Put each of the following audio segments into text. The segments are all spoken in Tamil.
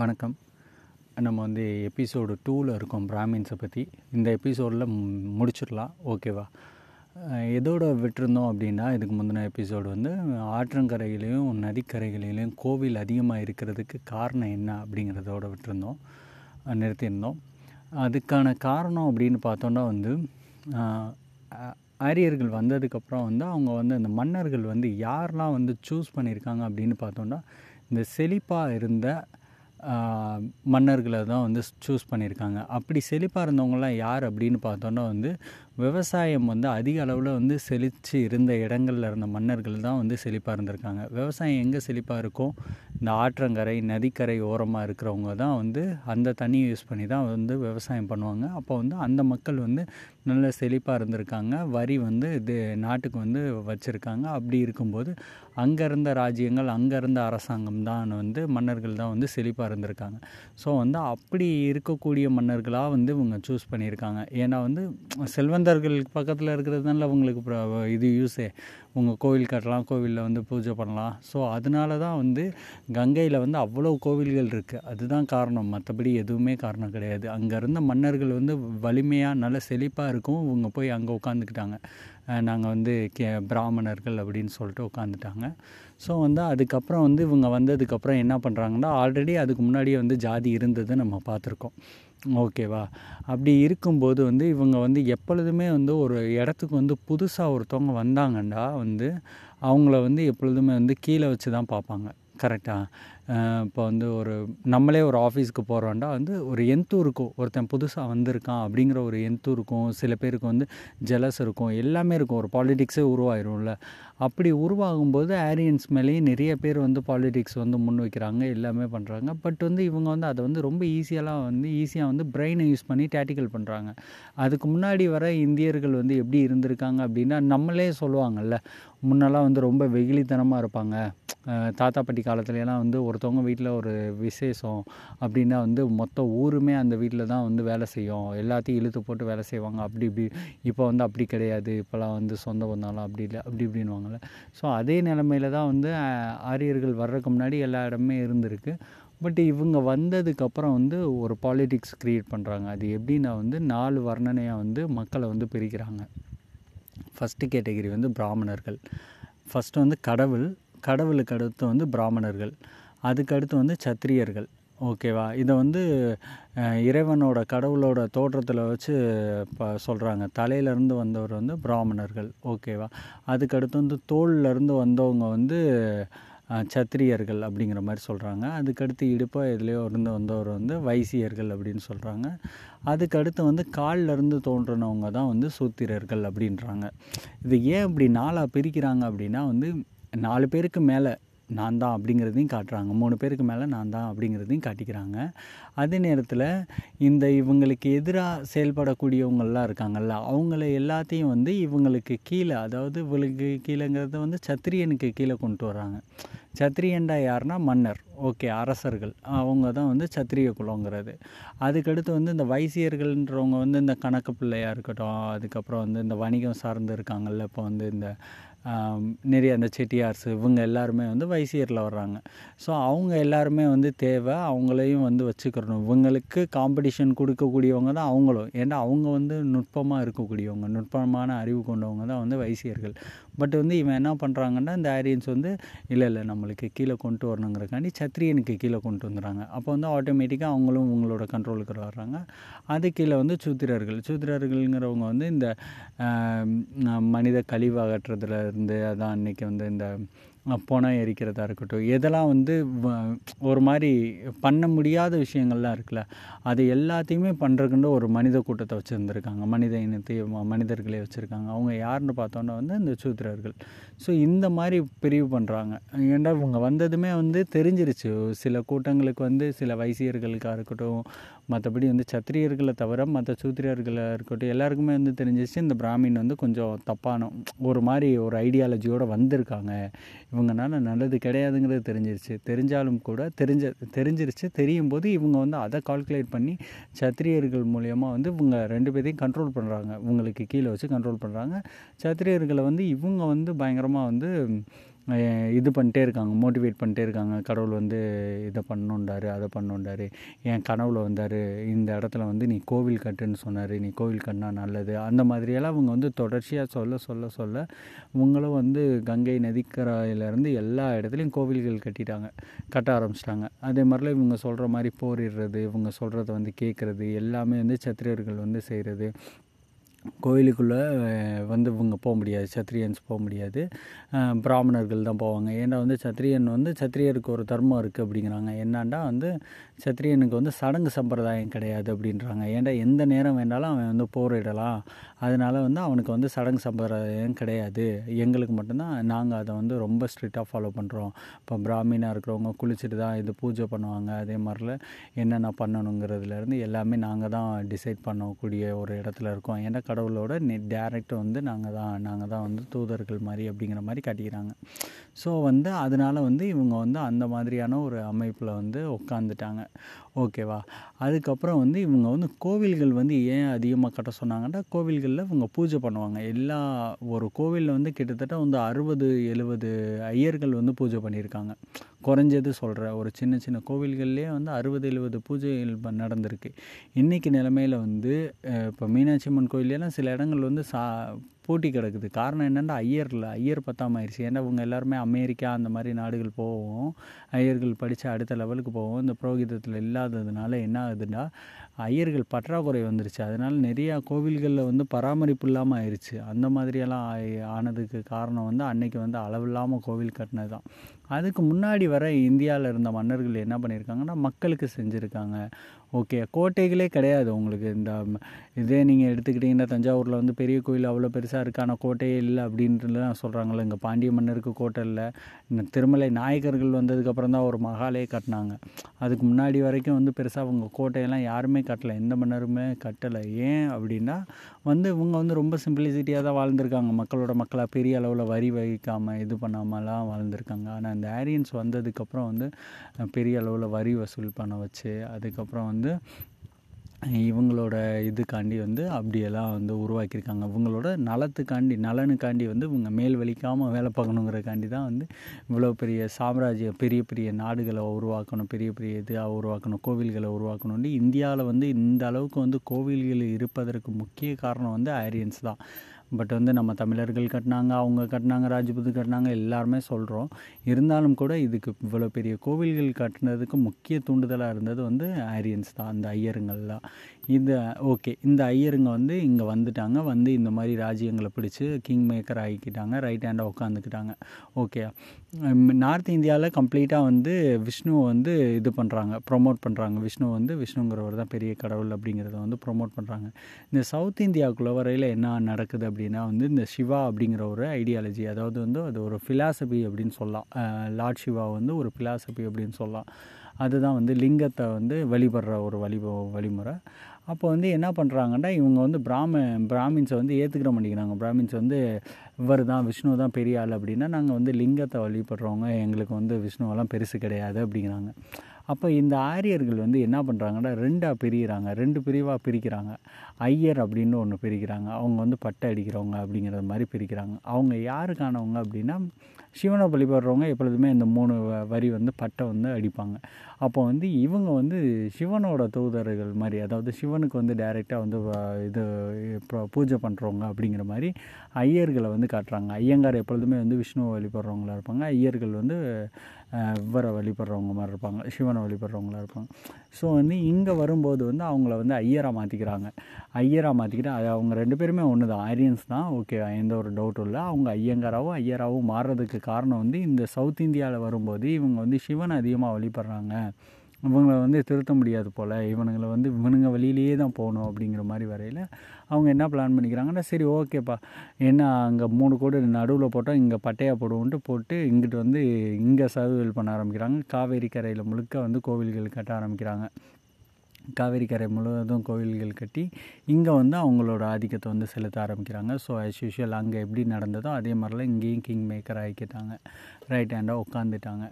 வணக்கம். நம்ம வந்து எபிசோடு டூவில் இருக்கோம் பிராமின்ஸை பற்றி இந்த எபிசோடில் முடிச்சிடலாம். ஓகேவா எதோட விட்டுருந்தோம் அப்படின்னா இதுக்கு முந்தின எபிசோடு வந்து ஆற்றங்கரையிலையும் நதிக்கரைகளிலையும் கோவில் அதிகமாக இருக்கிறதுக்கு காரணம் என்ன அப்படிங்கிறதோட விட்டுருந்தோம். நிறுத்தியிருந்தோம். அதுக்கான காரணம் அப்படின்னு பார்த்தோன்னா வந்து ஆரியர்கள் வந்ததுக்கப்புறம் வந்து அவங்க வந்து அந்த மன்னர்கள் வந்து யாரெலாம் வந்து சூஸ் பண்ணியிருக்காங்க அப்படின்னு பார்த்தோன்னா இந்த செழிப்பாக இருந்த மன்னர்களை தான் வந்து சூஸ் பண்ணியிருக்காங்க. அப்படி செழிப்பாக இருந்தவங்கலாம் யார் அப்படின்னு பார்த்தோன்னா வந்து விவசாயம் வந்து அதிக அளவில் வந்து செழித்து இருந்த இடங்கள்ல இருந்த மன்னர்கள் தான் வந்து செழிப்பாக இருந்திருக்காங்க. விவசாயம் எங்கே செழிப்பாக இருக்கோ இந்த ஆற்றங்கரை நதிக்கரை ஓரமாக இருக்கிறவங்க தான் வந்து அந்த தண்ணியை யூஸ் பண்ணி தான் வந்து விவசாயம் பண்ணுவாங்க. அப்போ வந்து அந்த மக்கள் வந்து நல்ல செழிப்பாக இருந்திருக்காங்க. வரி வந்து இது நாட்டுக்கு வந்து வச்சுருக்காங்க. அப்படி இருக்கும்போது அங்கே இருந்த ராஜ்யங்கள் அங்கே இருந்த அரசாங்கம் தான் வந்து மன்னர்கள் தான் வந்து செழிப்பாக இருந்திருக்காங்க. ஸோ வந்து அப்படி இருக்கக்கூடிய மன்னர்களாக வந்து இவங்க சூஸ் பண்ணியிருக்காங்க. ஏன்னா வந்து செல்வந்தர்கள் பக்கத்தில் இருக்கிறதுனால அவங்களுக்கு இது யூஸே உங்கள் கோவில் கட்டலாம் கோவிலில் வந்து பூஜை பண்ணலாம். ஸோ அதனால தான் வந்து கங்கையில் வந்து அவ்வளோ கோவில்கள் இருக்குது அதுதான் காரணம். மற்றபடி எதுவுமே காரணம் கிடையாது. அங்கே இருந்த மன்னர்கள் வந்து வலிமையாக நல்ல செழிப்பாக இருக்கும் இவங்க போய் அங்கே உட்காந்துக்கிட்டாங்க நாங்கள் வந்து கே பிராமணர்கள் அப்படின்னு சொல்லிட்டு உட்காந்துட்டாங்க ஸோ வந்து அதுக்கப்புறம் வந்து இவங்க வந்ததுக்கப்புறம் என்ன பண்ணுறாங்கன்னா ஆல்ரெடி அதுக்கு முன்னாடியே வந்து ஜாதி இருந்ததை நம்ம பார்த்துருக்கோம். ஓகேவா? அப்படி இருக்கும்போது வந்து இவங்க வந்து எப்பொழுதுமே வந்து ஒரு இடத்துக்கு வந்து புதுசாக ஒருத்தவங்க வந்தாங்கன்னா வந்து அவங்கள வந்து எப்பொழுதுமே வந்து கீழே வச்சு தான் பார்ப்பாங்க. கரெக்டாக இப்போ வந்து ஒரு நம்மளே ஒரு ஆஃபீஸ்க்கு போகிறோம்டா வந்து ஒரு எந்தூ இருக்கும் ஒருத்தன் புதுசாக வந்திருக்கான் அப்படிங்கிற ஒரு எந்தூ இருக்கும் சில பேருக்கு வந்து ஜெலஸ் இருக்கும் எல்லாமே இருக்கும். ஒரு பாலிடிக்ஸே உருவாயிரும்ல. அப்படி உருவாகும்போது ஆரியன்ஸ் மேலேயும் நிறைய பேர் வந்து பாலிடிக்ஸ் வந்து முன் வைக்கிறாங்க எல்லாமே பண்ணுறாங்க பட் வந்து இவங்க வந்து அதை வந்து ரொம்ப ஈஸியாலாம் வந்து ஈஸியாக வந்து பிரெயினை யூஸ் பண்ணி டேட்டிக்கல் பண்ணுறாங்க அதுக்கு முன்னாடி வர இந்தியர்கள் வந்து எப்படி இருந்திருக்காங்க அப்படின்னா நம்மளே சொல்லுவாங்கல்ல முன்னெல்லாம் வந்து ரொம்ப வெகுளித்தனமாக இருப்பாங்க. தாத்தா பாட்டி காலத்துலலாம் வந்து ஒருத்தவங்க வீட்டில் ஒரு விசேஷம் அப்படின்னா வந்து மொத்த ஊருமே அந்த வீட்டில் தான் வந்து வேலை செய்யும். எல்லாத்தையும் இழுத்து போட்டு வேலை செய்வாங்க. அப்படி இப்படி இப்போ வந்து அப்படி கிடையாது. இப்போலாம் வந்து சொந்த பந்தாலாம் அப்படி இல்லை. அப்படி இப்படின்வாங்கள்ல ஸோ அதே நிலமையில தான் வந்து ஆரியர்கள் வர்றதுக்கு முன்னாடி எல்லா இடமே இருந்திருக்கு. பட் இவங்க வந்ததுக்கப்புறம் வந்து ஒரு பாலிட்டிக்ஸ் க்ரியேட் பண்ணுறாங்க அது எப்படின்னா வந்து நாலு வர்ணனையாக வந்து மக்களை வந்து பிரிக்கிறாங்க. ஃபஸ்ட்டு கேட்டகிரி வந்து பிராமணர்கள். ஃபஸ்ட்டு வந்து கடவுள். கடவுளுக்கு அடுத்து வந்து பிராமணர்கள். அதுக்கடுத்து வந்து சத்திரியர்கள். ஓகேவா? இதை வந்து இறைவனோட கடவுளோட தோற்றத்தில் வச்சு இப்போ சொல்கிறாங்க தலையிலேருந்து வந்தவர் வந்து பிராமணர்கள். ஓகேவா? அதுக்கடுத்து வந்து தோல்லேருந்து வந்தவங்க வந்து சத்திரியர்கள் அப்படிங்கிற மாதிரி சொல்கிறாங்க அதுக்கடுத்து இடுப்பாக எதுலேயோ இருந்து வந்தவர் வந்து வைசியர்கள் அப்படின்னு சொல்கிறாங்க அதுக்கடுத்து வந்து காலில் இருந்து தோன்றினவங்க தான் வந்து சூத்திரர்கள் அப்படின்றாங்க. இது ஏன் இப்படி நாலாக பிரிக்கிறாங்க அப்படின்னா வந்து நாலு பேருக்கு மேலே நான் தான் அப்படிங்கிறதையும் காட்டுறாங்க. மூணு பேருக்கு மேலே நான் தான் அப்படிங்கிறதையும் காட்டிக்கிறாங்க. அதே நேரத்தில் இந்த இவங்களுக்கு எதிராக செயல்படக்கூடியவங்கள்லாம் இருக்காங்கல்ல அவங்கள எல்லாத்தையும் வந்து இவங்களுக்கு கீழே அதாவது இவங்களுக்கு கீழேங்கிறத வந்து சத்திரியனுக்கு கீழே கொண்டு வர்றாங்க. சத்திரியன்டா யாருன்னா மன்னர். ஓகே அரசர்கள். அவங்க தான் வந்து சத்திரிய குலங்கிறது. அதுக்கடுத்து வந்து இந்த வைசியர்கள்ன்றவங்க வந்து இந்த கணக்கு பிள்ளையாக இருக்கட்டும் அதுக்கப்புறம் வந்து இந்த வணிகம் சார்ந்து இருக்காங்கல்ல இப்போ வந்து இந்த நிறைய அந்த செட்டியார்ஸ் இவங்க எல்லாருமே வந்து வைசியரில் வர்றாங்க. ஸோ அவங்க எல்லாருமே வந்து தேவை அவங்களையும் வந்து வச்சுக்கிறணும். இவங்களுக்கு காம்படிஷன் கொடுக்கக்கூடியவங்க தான் அவங்களும். ஏன்னா அவங்க வந்து நுட்பமாக இருக்கக்கூடியவங்க நுட்பமான அறிவு கொண்டவங்க தான் வந்து வைசியர்கள். பட் வந்து இவன் என்ன பண்ணுறாங்கன்னா இந்த ஆரியன்ஸ் வந்து இல்லை இல்லை நம்மளுக்கு கீழே கொண்டு வரணுங்கிறக்காண்டி சத்திரியனுக்கு கீழே கொண்டு வந்துடுறாங்க அப்போ வந்து ஆட்டோமேட்டிக்காக அவங்களும் உங்களோட கண்ட்ரோலுக்கு வர்றாங்க. அது கீழே வந்து சூத்திரர்கள். சூத்திரர்கள்ங்கிறவங்க வந்து இந்த மனித கழிவு அகற்றுறதுல இருந்து அதான் அன்றைக்கி வந்து இந்த அஹ், பணம் எரிக்கிறதா இருக்கட்டும் எதெல்லாம் வந்து வ- ஒரு மாதிரி பண்ண முடியாத விஷயங்கள்லாம் இருக்குல்ல அது எல்லாத்தையுமே பண்ணுறதுக்குன்னு ஒரு மனித கூட்டத்தை வச்சுருந்துருக்காங்க. மனித இனத்தை மனிதர்களே வச்சுருக்காங்க. அவங்க யாருன்னு பார்த்தோன்னா வந்து இந்த சூத்திரர்கள். ஸோ இந்த மாதிரி பிரிவு பண்ணுறாங்க ஏன்டா இவங்க வந்ததுமே வந்து தெரிஞ்சிருச்சு. சில கூட்டங்களுக்கு வந்து சில வைசியர்களுக்காக இருக்கட்டும் மற்றபடி வந்து சத்திரியர்களை தவிர மற்ற சூத்திரியர்களை இருக்கட்டும் எல்லாருக்குமே வந்து தெரிஞ்சிச்சு இந்த பிராமின் வந்து கொஞ்சம் தப்பான ஒரு மாதிரி ஒரு ஐடியாலஜியோடு வந்திருக்காங்க. இவங்கனால நல்லது கிடையாதுங்கிறது தெரிஞ்சிருச்சு. தெரிஞ்சாலும் கூட தெரிஞ்ச தெரிஞ்சிருச்சு. தெரியும் போது இவங்க வந்து அதை கால்குலேட் பண்ணி சத்திரியர்கள் மூலயமா வந்து இவங்க ரெண்டு பேரையும் கண்ட்ரோல் பண்ணுறாங்க இவங்களுக்கு கீழே வச்சு கண்ட்ரோல் பண்ணுறாங்க சத்திரியர்களை வந்து இவங்க வந்து பயங்கரமாக வந்து இது பண்ணிட்டே இருக்காங்க மோட்டிவேட் பண்ணிட்டே இருக்காங்க. கடவுள் வந்து இதை பண்ணுண்டாரு அதை பண்ணுண்டாரு என் கனவுல வந்தார் இந்த இடத்துல வந்து நீ கோவில் கட்டுன்னு சொன்னார் நீ கோவில் கட்டினா நல்லது. அந்த மாதிரியெல்லாம் அவங்க வந்து தொடர்ச்சியாக சொல்ல சொல்ல சொல்ல இவங்களும் வந்து கங்கை நதிக்கரையிலேருந்து எல்லா இடத்துலையும் கோவில்கள் கட்டிட்டாங்க கட்ட ஆரம்பிச்சிட்டாங்க. அதே மாதிரிலாம் இவங்க சொல்கிற மாதிரி போரிடுறது இவங்க சொல்கிறத வந்து கேட்குறது எல்லாமே வந்து சத்திரியர்கள் வந்து செய்கிறது கோயிலுக்குள்ளே வந்து இவங்க போக முடியாது சத்திரியன்ஸ் போக முடியாது. பிராமணர்கள் தான் போவாங்க. ஏன்னா வந்து சத்திரியன் வந்து சத்திரியருக்கு ஒரு தர்மம் இருக்குது அப்படிங்கிறாங்க. என்னான்டா வந்து சத்திரியனுக்கு வந்து சடங்கு சம்பிரதாயம் கிடையாது அப்படின்றாங்க. ஏன்டா எந்த நேரம் வேணாலும் அவன் வந்து போரிடலாம். அதனால் வந்து அவனுக்கு வந்து சடங்கு சம்பிரதாயம் கிடையாது. எங்களுக்கு மட்டும்தான் நாங்கள் அதை வந்து ரொம்ப ஸ்ட்ரிக்டாக ஃபாலோ பண்ணுறோம் இப்போ பிராமினாக இருக்கிறவங்க குளிச்சுட்டு தான் இது பூஜை பண்ணுவாங்க. அதே மாதிரில என்னென்ன பண்ணணுங்கிறதுலேருந்து எல்லாமே நாங்கள் தான் டிசைட் பண்ணக்கூடிய ஒரு இடத்துல இருக்கோம். ஏன்னா கடவுளோட டேரெக்ட் வந்து நாங்கள் தான் நாங்கள் தான் வந்து தூதர்கள் மாதிரி அப்படிங்கிற மாதிரி காட்டிக்கிறாங்க. ஸோ வந்து அதனால் வந்து இவங்க வந்து அந்த மாதிரியான ஒரு அமைப்பில் வந்து உட்காந்துட்டாங்க ஓகேவா அதுக்கப்புறம் வந்து இவங்க வந்து கோவில்கள் வந்து ஏன் அதிகமாக கட்ட சொன்னாங்கன்னா கோவில்களில் இவங்க பூஜை பண்ணுவாங்க. எல்லா ஒரு கோவிலில் வந்து கிட்டத்தட்ட வந்து அறுபது எழுபது ஐயர்கள் வந்து பூஜை பண்ணியிருக்காங்க. குறைஞ்சது சொல்கிற ஒரு சின்ன சின்ன கோவில்கள்லேயே வந்து அறுபது எழுபது பூஜைகள் நடந்திருக்கு. இன்றைக்கி நிலமையில் வந்து இப்போ மீனாட்சி அம்மன் கோயிலெலாம் சில இடங்கள் வந்து சா பூட்டி கிடக்குது. காரணம் என்னென்னா ஐயரில் ஐயர் பத்தாம ஆயிடுச்சு ஏன்னா இவங்க எல்லாருமே அமெரிக்கா அந்த மாதிரி நாடுகள் போவோம். ஐயர்கள் படித்து அடுத்த லெவலுக்கு போவோம். இந்த புரோகிதத்தில் இல்லாததுனால என்ன ஆகுதுன்னா ஐயர்கள் பற்றாக்குறை வந்துருச்சு. அதனால் நிறையா கோவில்களில் வந்து பராமரிப்பு இல்லாமல் ஆயிடுச்சு அந்த மாதிரியெல்லாம் ஆனதுக்கு காரணம் வந்து அன்னைக்கு வந்து அளவில்லாமல் கோவில் கட்டினது தான் அதுக்கு முன்னாடி வர இந்தியாவில் இருந்த மன்னர்கள் என்ன பண்ணியிருக்காங்கன்னா மக்களுக்கு செஞ்சுருக்காங்க. ஓகே கோட்டைகளே கிடையாது உங்களுக்கு. இந்த இதே நீங்கள் எடுத்துக்கிட்டிங்கன்னா தஞ்சாவூரில் வந்து பெரிய கோயில் அவ்வளோ பெருசாக இருக்குது ஆனால் கோட்டையே இல்லை அப்படின்ட்டுலாம் சொல்கிறாங்களே இங்கே பாண்டிய மன்னருக்கு கோட்டை இல்லை. இந்த திருமலை நாயக்கர்கள் வந்ததுக்கப்புறம் தான் ஒரு மகாலே கட்டினாங்க. அதுக்கு முன்னாடி வரைக்கும் வந்து பெருசாக அவங்க கோட்டையெல்லாம் யாருமே கட்டலை. எந்த மன்னருமே கட்டலை. ஏன் அப்படின்னா வந்து இவங்க வந்து ரொம்ப சிம்பிளிசிட்டியாக தான் வாழ்ந்திருக்காங்க. மக்களோட மக்களாக பெரிய அளவில் வரி வகிக்காமல் இது பண்ணாமலாம் வாழ்ந்திருக்காங்க. ஆனால் அந்த ஆரியன்ஸ் வந்ததுக்கப்புறம் வந்து பெரிய அளவில் வரி வசூல் பண்ண வச்சு அதுக்கப்புறம் வந்து இவங்களோட இதுக்காண்டி வந்து அப்படியெல்லாம் வந்து உருவாக்கியிருக்காங்க. இவங்களோட நலத்துக்காண்டி நலனுக்காண்டி வந்து இவங்க மேல் வலிக்காமல் வேலை பார்க்கணுங்கிறக்காண்டி தான் வந்து இவ்வளோ பெரிய சாம்ராஜ்யம் பெரிய பெரிய நாடுகளை உருவாக்கணும் பெரிய பெரிய இதாக உருவாக்கணும் கோவில்களை உருவாக்கணும்னு இந்தியாவில் வந்து இந்த அளவுக்கு வந்து கோவில்கள் இருப்பதற்கு முக்கிய காரணம் வந்து ஆரியன்ஸ் தான். பட் வந்து நம்ம தமிழர்கள் கட்டினாங்க அவங்க கட்டினாங்க ராஜபுத்து கட்டினாங்க எல்லாருமே சொல்கிறோம் இருந்தாலும் கூட இதுக்கு இவ்வளோ பெரிய கோவில்கள் கட்டினதுக்கு முக்கிய தூண்டுதலாக இருந்தது வந்து ஆரியன்ஸ் தான் அந்த ஐயருங்கள் தான் இந்த ஓகே இந்த ஐயருங்க வந்து இங்கே வந்துட்டாங்க வந்து இந்த மாதிரி ராஜ்யங்களை பிடிச்சி கிங் மேக்கர் ஆகிக்கிட்டாங்க ரைட் ஹேண்டாக உட்காந்துக்கிட்டாங்க ஓகே நார்த் இந்தியாவில் கம்ப்ளீட்டாக வந்து விஷ்ணுவை வந்து இது பண்ணுறாங்க ப்ரொமோட் பண்ணுறாங்க விஷ்ணு வந்து விஷ்ணுங்கிறவர் தான் பெரிய கடவுள் அப்படிங்கிறத வந்து ப்ரொமோட் பண்ணுறாங்க இந்த சவுத் இந்தியாவுக்குள்ள வரையில் என்ன நடக்குது அப்படின்னா வந்து இந்த சிவா அப்படிங்கிற ஒரு ஐடியாலஜி அதாவது வந்து அது ஒரு ஃபிலாசபி அப்படின்னு சொல்லலாம். லார்ட் சிவா வந்து ஒரு ஃபிலாசபி அப்படின்னு சொல்லலாம். அதுதான் வந்து லிங்கத்தை வந்து வழிபடுற ஒரு வழி வழிமுறை. அப்போ வந்து என்ன பண்ணுறாங்கன்னா இவங்க வந்து பிராம பிராமின்ஸை வந்து ஏற்றுக்கிற மாட்டேங்கிறாங்க. பிராமின்ஸ் வந்து இவர் தான் விஷ்ணு தான் பெரிய ஆள் அப்படின்னா நாங்கள் வந்து லிங்கத்தை வழிபடுறவங்க எங்களுக்கு வந்து விஷ்ணுவெல்லாம் பெருசு கிடையாது அப்படிங்கிறாங்க. அப்போ இந்த ஆரியர்கள் வந்து என்ன பண்ணுறாங்கன்னா ரெண்டாக பிரிகிறாங்க ரெண்டு பிரிவாக பிரிக்கிறாங்க. ஐயர் அப்படின்னு ஒன்று பிரிக்கிறாங்க. அவங்க வந்து பட்டை அடிக்கிறவங்க அப்படிங்கிறது மாதிரி பிரிக்கிறாங்க. அவங்க யாருக்கானவங்க அப்படின்னா சிவனை வழிபடுறவங்க எப்பொழுதுமே இந்த மூணு வ- வரி வந்து பட்டை வந்து அடிப்பாங்க. அப்போ வந்து இவங்க வந்து சிவனோட தூதர்கள் மாதிரி அதாவது சிவனுக்கு வந்து டைரெக்டாக வந்து இது பூஜை பண்ணுறவங்க அப்படிங்கிற மாதிரி ஐயர்களை வந்து காட்டுறாங்க. ஐயங்கார் எப்பொழுதுமே வந்து விஷ்ணுவை வழிபடுறவங்களா இருப்பாங்க. ஐயர்கள் வந்து இவரை வழிபடுறவங்க மாதிரி இருப்பாங்க. சிவனை வழிபடுறவங்களா இருப்பாங்க. ஸோ வந்து இங்கே வரும்போது வந்து அவங்கள வந்து ஐயராக மாற்றிக்கிறாங்க ஐயராக மாற்றிக்கிட்டு அது அவங்க ரெண்டு பேருமே ஒன்று தான் ஆரியன்ஸ் தான். ஓகே எந்த ஒரு டவுட்டும் இல்லை. அவங்க ஐயங்காராவும் ஐயராகவும் மாறுறதுக்கு காரணம் வந்து இந்த சவுத் இந்தியாவில் வரும்போது இவங்க வந்து சிவனை அதிகமாக வழிபடுறாங்க. இவங்களை வந்து திருத்த முடியாது போல். இவனுங்களை வந்து இவனுங்க வழியிலேயே தான் போகணும் அப்படிங்கிற மாதிரி வரையில் அவங்க என்ன பிளான் பண்ணிக்கிறாங்கன்னா சரி ஓகேப்பா. என்ன அங்கே மூணு கோடு நடுவில் போட்டால் இங்கே பட்டையாக போடுவோன்ட்டு போட்டு இங்கிட்டு வந்து இங்கே சர்வேல் பண்ண ஆரம்பிக்கிறாங்க. காவேரி கரையில் முழுக்க வந்து கோவில்கள் கட்ட ஆரம்பிக்கிறாங்க. காவேரி கரை முழுவதும் கோவில்கள் கட்டி இங்கே வந்து அவங்களோட ஆதிக்கத்தை வந்து செலுத்த ஆரம்பிக்கிறாங்க. ஸோ ஆஸ் யூஷுவல் அங்கே எப்படி நடந்ததோ அதே மாதிரிலாம் இங்கேயும் கிங் மேக்கர் ஆகிக்கிட்டாங்க ரைட் ஹேண்டாக உட்காந்துட்டாங்க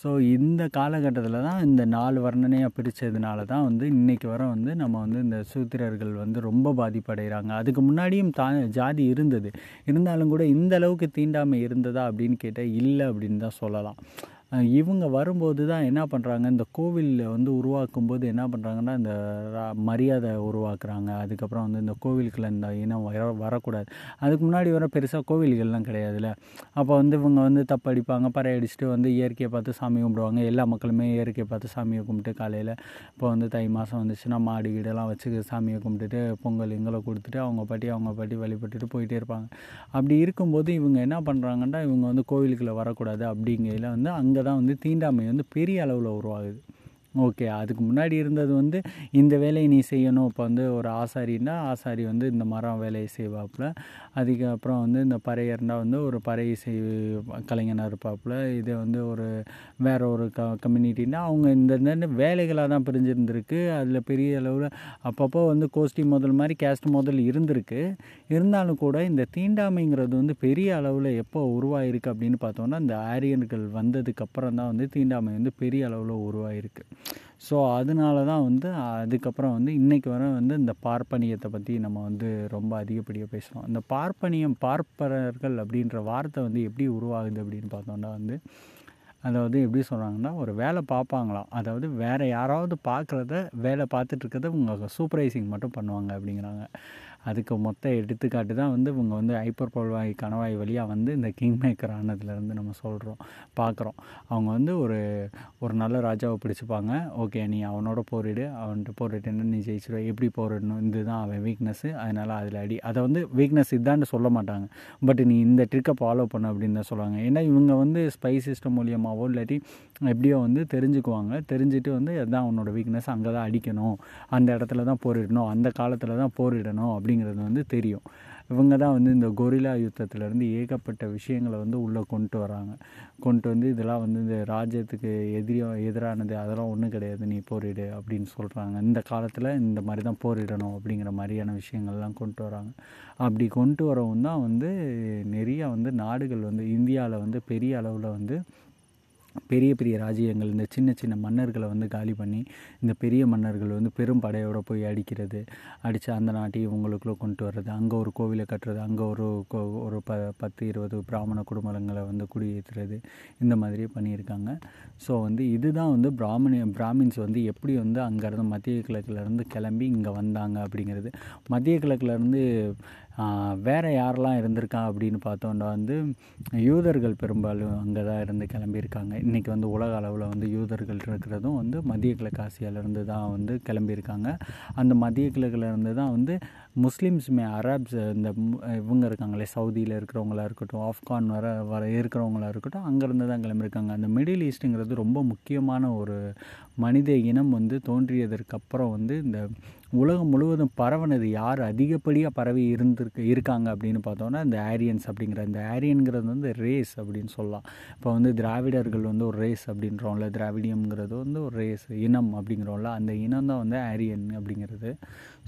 ஸோ இந்த காலகட்டத்தில் தான் இந்த நாலு வர்ணனையாக பிரித்ததுனால தான் வந்து இன்றைக்கி வர வந்து நம்ம வந்து இந்த சூத்திரர்கள் வந்து ரொம்ப பாதிப்படைகிறாங்க. அதுக்கு முன்னாடியும் தா ஜாதி இருந்தது. இருந்தாலும் கூட இந்த அளவுக்கு தீண்டாமை இருந்ததா அப்படின்னு கேட்டால் இல்லை அப்படின்னு தான் சொல்லலாம். இவங்க வரும்போது தான் என்ன பண்ணுறாங்க இந்த கோவிலில் வந்து உருவாக்கும் போது என்ன பண்ணுறாங்கன்னா இந்த மரியாதை உருவாக்குறாங்க. அதுக்கப்புறம் வந்து இந்த கோவிலுக்குள்ள இந்த இனம் வர வரக்கூடாது. அதுக்கு முன்னாடி வர பெருசாக கோவில்கள்லாம் கிடையாதுல்ல? அப்போ வந்து இவங்க வந்து தப்படிப்பாங்க. பறை அடிச்சுட்டு வந்து இயற்கையை பார்த்து சாமி கும்பிடுவாங்க. எல்லா மக்களுமே இயற்கையை பார்த்து சாமியை கும்பிட்டு காலையில் இப்போ வந்து தை மாதம் வந்துச்சுன்னா மாடு கீடெல்லாம் வச்சு சாமியை கும்பிட்டுட்டு பொங்கல் எங்களை கொடுத்துட்டு அவங்க பாட்டி அவங்க பாட்டி வழிபட்டுட்டு போயிட்டே இருப்பாங்க. அப்படி இருக்கும்போது இவங்க என்ன பண்ணுறாங்கன்னா இவங்க வந்து கோவிலுக்குள்ளே வரக்கூடாது அப்படிங்கையில் வந்து அங்கே தான் வந்து தீண்டாமை வந்து பெரிய அளவில் உருவாகுது. ஓகே அதுக்கு முன்னாடி இருந்தது வந்து இந்த வேலையை நீ செய்யணும் இப்போ வந்து ஒரு ஆசாரின்னா ஆசாரி வந்து இந்த மரம் வேலையை செய்வாப்புல. அதுக்கப்புறம் வந்து இந்த பறையர்னா வந்து ஒரு பறை செய் கலைஞனாக இருப்பாப்புல. இதே வந்து ஒரு வேற ஒரு க கம்யூனிட்டின்னா அவங்க இந்த இந்த வேலைகளாக தான் பிரிஞ்சிருந்திருக்கு. அதில் பெரிய அளவில் அப்பப்போ வந்து கோஷ்டி முதல் மாதிரி கேஸ்ட் முதல் இருந்திருக்கு. இருந்தாலும் கூட இந்த தீண்டாமைங்கிறது வந்து பெரிய அளவில் எப்போ உருவாயிருக்கு அப்படின்னு பார்த்தோம்னா இந்த ஆரியன்கள் வந்ததுக்கப்புறம் தான் வந்து தீண்டாமை வந்து பெரிய அளவில் உருவாயிருக்கு. ஸோ அதனால தான் வந்து அதுக்கப்புறம் வந்து இன்றைக்கி வர வந்து இந்த பார்ப்பனியத்தை பற்றி நம்ம வந்து ரொம்ப அதிகப்படியாக பேசுகிறோம் இந்த பார்ப்பனியம் பார்ப்பரர்கள் அப்படின்ற வார்த்தை வந்து எப்படி உருவாகுது அப்படின்னு பார்த்தோம்னா வந்து அதாவது எப்படி சொல்கிறாங்கன்னா ஒரு வேலை பார்ப்பாங்களாம். அதாவது வேறு யாராவது பார்க்குறத வேலை பார்த்துட்டு இருக்கிறத இவங்க சூப்பர்வைசிங் மட்டும் பண்ணுவாங்க அப்படிங்கிறாங்க. அதுக்கு மொத்த எடுத்துக்காட்டு தான் வந்து இவங்க வந்து ஹைப்பர் போல்வாய் கணவாய் வழியாக வந்து இந்த கிங் மேக்கர் ஆனதுலேருந்து நம்ம சொல்கிறோம் பார்க்குறோம் அவங்க வந்து ஒரு ஒரு நல்ல ராஜாவை பிடிச்சிப்பாங்க. ஓகே நீ அவனோட போரிடு அவன்கிட்ட போரிட்டுன்னு நீ ஜெயிச்சிடும் எப்படி போரிடணும்? இதுதான் அவன் வீக்னஸ்ஸு அதனால் அதில் அடி. அதை வந்து வீக்னஸ் இதான்னு சொல்ல மாட்டாங்க. பட் நீ இந்த ட்ரிக்கை ஃபாலோ பண்ண அப்படின்னு தான் சொல்லுவாங்க. ஏன்னா இவங்க வந்து ஸ்பை சிஸ்டம் மூலியமாகவோ இல்லாட்டி எப்படியோ வந்து தெரிஞ்சுக்குவாங்க. தெரிஞ்சுட்டு வந்து அதுதான் அவனோட வீக்னஸ் அங்கே தான் அடிக்கணும். அந்த இடத்துல தான் போரிடணும். அந்த காலத்தில் தான் போரிடணும் அப்படிங்கிறது வந்து தெரியும். இவங்க தான் வந்து இந்த கொரில்லா யுத்தத்துலேருந்து ஏகப்பட்ட விஷயங்களை வந்து உள்ளே கொண்டு வராங்க. கொண்டு வந்து இதெல்லாம் வந்து இந்த ராஜ்யத்துக்கு எதிரியாக எதிரானது அதெல்லாம் ஒன்றும் கிடையாது. நீ போரிடு அப்படின்னு சொல்கிறாங்க இந்த காலத்தில் இந்த மாதிரி தான் போரிடணும் அப்படிங்கிற மாதிரியான விஷயங்கள்லாம் கொண்டு வராங்க. அப்படி கொண்டு வரவும் தான் வந்து நிறையா வந்து நாடுகள் வந்து இந்தியாவில் வந்து பெரிய அளவில் வந்து பெரிய பெரிய ராஜ்யங்கள் இந்த சின்ன சின்ன மன்னர்களை வந்து காலி பண்ணி இந்த பெரிய மன்னர்கள் வந்து பெரும் படையோடு போய் அடிக்கிறது அடித்து அந்த நாட்டையும் இவங்களுக்குள்ளே கொண்டு வர்றது. அங்கே ஒரு கோவிலை கட்டுறது அங்கே ஒரு ஒரு ப பத்து இருபது பிராமண குடும்பங்களை வந்து குடியேற்றுறது இந்த மாதிரி பண்ணியிருக்காங்க. ஸோ வந்து இதுதான் வந்து பிராமணிய பிராமின்ஸ் வந்து எப்படி வந்து அங்கேருந்து மத்திய கிழக்குலேருந்து கிளம்பி இங்கே வந்தாங்க அப்படிங்கிறது. மத்திய கிழக்குலேருந்து வேறு யாரெல்லாம் இருந்திருக்கா அப்படின்னு பார்த்தோன்னா வந்து யூதர்கள் பெரும்பாலும் அங்கே தான் இருந்து கிளம்பியிருக்காங்க. இன்றைக்கி வந்து உலக அளவில் வந்து யூதர்கள் இருக்கிறதும் வந்து மத்திய கிழக்கு ஆசியாவிலேருந்து தான் வந்து கிளம்பியிருக்காங்க. அந்த மத்திய கிழக்குலேருந்து தான் வந்து முஸ்லீம்ஸுமே அரப்ஸ் இந்த இவங்க இருக்காங்களே சவுதியில் இருக்கிறவங்களா இருக்கட்டும் ஆப்கான் வர வர இருக்கிறவங்களா இருக்கட்டும் அங்கேருந்து தான் கிளம்பியிருக்காங்க. அந்த மிடில் ஈஸ்ட்டுங்கிறது ரொம்ப முக்கியமான ஒரு மனித இனம் வந்து தோன்றியதற்கு அப்புறம் வந்து இந்த உலகம் முழுவதும் பரவனது யார்? அதிகப்படியாக பரவி இருந்திருக்கு இருக்காங்க அப்படின்னு பார்த்தோன்னா இந்த ஆரியன்ஸ் அப்படிங்கிற இந்த ஆரியன்கிறது வந்து ரேஸ் அப்படின்னு சொல்லலாம். இப்போ வந்து திராவிடர்கள் வந்து ஒரு ரேஸ் அப்படின்றோம்ல திராவிடியம்ங்கிறது வந்து ஒரு ரேஸ் இனம் அப்படிங்கிறோம்ல அந்த இனம் தான் வந்து ஆரியன் அப்படிங்கிறது.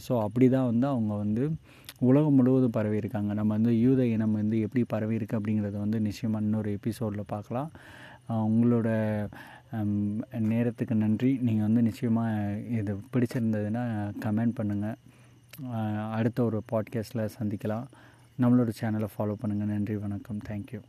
ஸோ அப்படி தான் வந்து அவங்க வந்து உலகம் முழுவதும் பரவி இருக்காங்க. நம்ம வந்து யூத இனம் வந்து எப்படி பரவி இருக்கு அப்படிங்கிறத வந்து நிச்சயமாக இன்னொரு எபிசோடில் பார்க்கலாம். உங்களோட நேரத்துக்கு நன்றி. நீங்கள் வந்து நிச்சயமாக இது பிடிச்சிருந்ததுன்னா கமெண்ட் பண்ணுங்கள் அடுத்த ஒரு பாட்காஸ்ட்டில் சந்திக்கலாம். நம்மளோட சேனலை ஃபாலோ பண்ணுங்கள் நன்றி வணக்கம். தேங்க்யூ